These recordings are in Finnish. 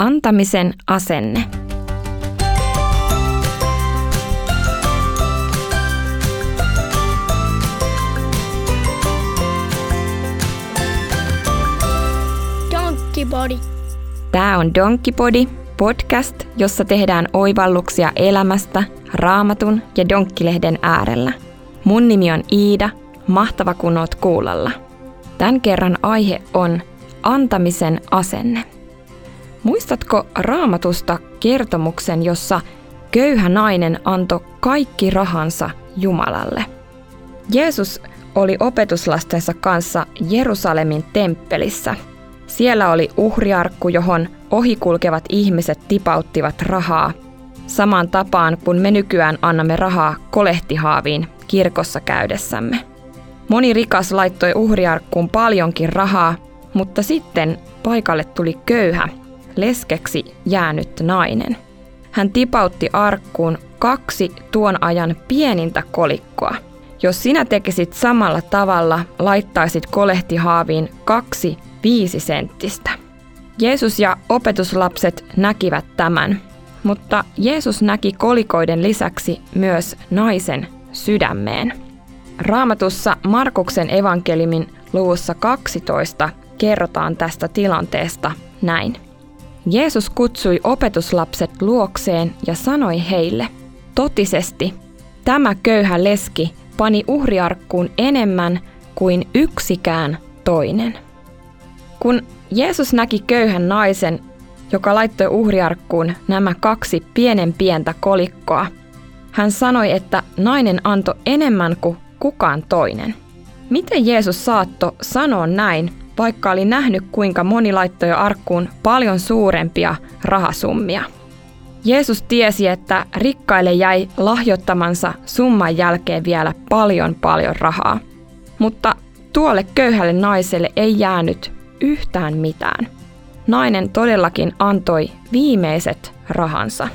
Antamisen asenne. Donkkipodi. Tämä on Donkkipodi, podcast, jossa tehdään oivalluksia elämästä raamatun ja donkkilehden äärellä. Mun nimi on Iida, mahtava kun oot kuulolla. Tämän kerran aihe on antamisen asenne. Muistatko raamatusta kertomuksen, jossa köyhä nainen antoi kaikki rahansa Jumalalle? Jeesus oli opetuslastensa kanssa Jerusalemin temppelissä. Siellä oli uhriarkku, johon ohikulkevat ihmiset tipauttivat rahaa, samaan tapaan kuin me nykyään annamme rahaa kolehtihaaviin kirkossa käydessämme. Moni rikas laittoi uhriarkkuun paljonkin rahaa, mutta sitten paikalle tuli köyhä, leskeksi jäänyt nainen. Hän tipautti arkkuun kaksi tuon ajan pienintä kolikkoa. Jos sinä tekisit samalla tavalla, laittaisit kolehtihaaviin kaksi viisi senttistä. Jeesus ja opetuslapset näkivät tämän, mutta Jeesus näki kolikoiden lisäksi myös naisen sydämeen. Raamatussa Markuksen evankelimin luvussa 12 kerrotaan tästä tilanteesta näin. Jeesus kutsui opetuslapset luokseen ja sanoi heille, totisesti, tämä köyhä leski pani uhriarkkuun enemmän kuin yksikään toinen. Kun Jeesus näki köyhän naisen, joka laittoi uhriarkkuun nämä kaksi pienen pientä kolikkoa, hän sanoi, että nainen antoi enemmän kuin kukaan toinen. Miten Jeesus saatto sanoa näin, vaikka oli nähnyt kuinka moni laittoi arkkuun paljon suurempia rahasummia? Jeesus tiesi, että rikkaille jäi lahjoittamansa summan jälkeen vielä paljon paljon rahaa. Mutta tuolle köyhälle naiselle ei jäänyt yhtään mitään. Nainen todellakin antoi viimeiset rahansa.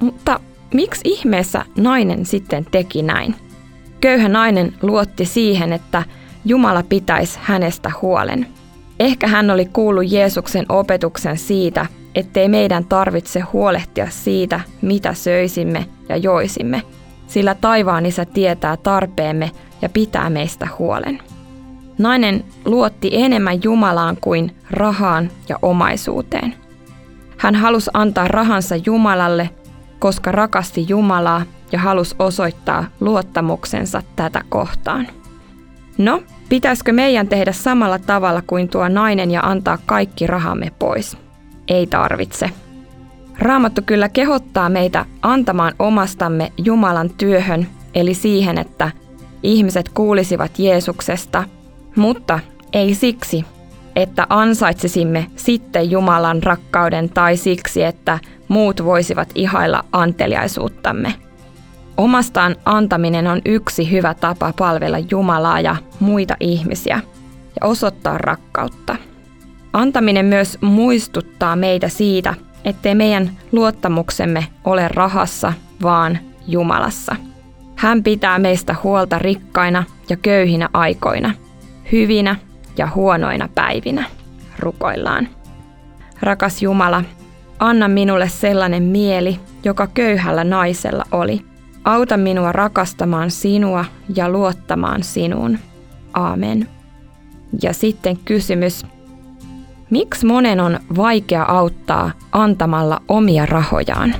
Mutta miksi ihmeessä nainen sitten teki näin? Köyhä nainen luotti siihen, että Jumala pitäisi hänestä huolen. Ehkä hän oli kuullut Jeesuksen opetuksen siitä, ettei meidän tarvitse huolehtia siitä, mitä söisimme ja joisimme, sillä taivaan isä tietää tarpeemme ja pitää meistä huolen. Nainen luotti enemmän Jumalaan kuin rahaan ja omaisuuteen. Hän halusi antaa rahansa Jumalalle, koska rakasti Jumalaa ja halusi osoittaa luottamuksensa tätä kohtaan. No, pitäisikö meidän tehdä samalla tavalla kuin tuo nainen ja antaa kaikki rahamme pois? Ei tarvitse. Raamattu kyllä kehottaa meitä antamaan omastamme Jumalan työhön, eli siihen, että ihmiset kuulisivat Jeesuksesta, mutta ei siksi, että ansaitsisimme sitten Jumalan rakkauden tai siksi, että muut voisivat ihailla anteliaisuuttamme – Omastaan antaminen on yksi hyvä tapa palvella Jumalaa ja muita ihmisiä ja osoittaa rakkautta. Antaminen myös muistuttaa meitä siitä, ettei meidän luottamuksemme ole rahassa, vaan Jumalassa. Hän pitää meistä huolta rikkaina ja köyhinä aikoina, hyvinä ja huonoina päivinä, rukoillaan. Rakas Jumala, anna minulle sellainen mieli, joka köyhällä naisella oli – Auta minua rakastamaan sinua ja luottamaan sinuun. Aamen. Ja sitten kysymys. Miksi monen on vaikea auttaa antamalla omia rahojaan?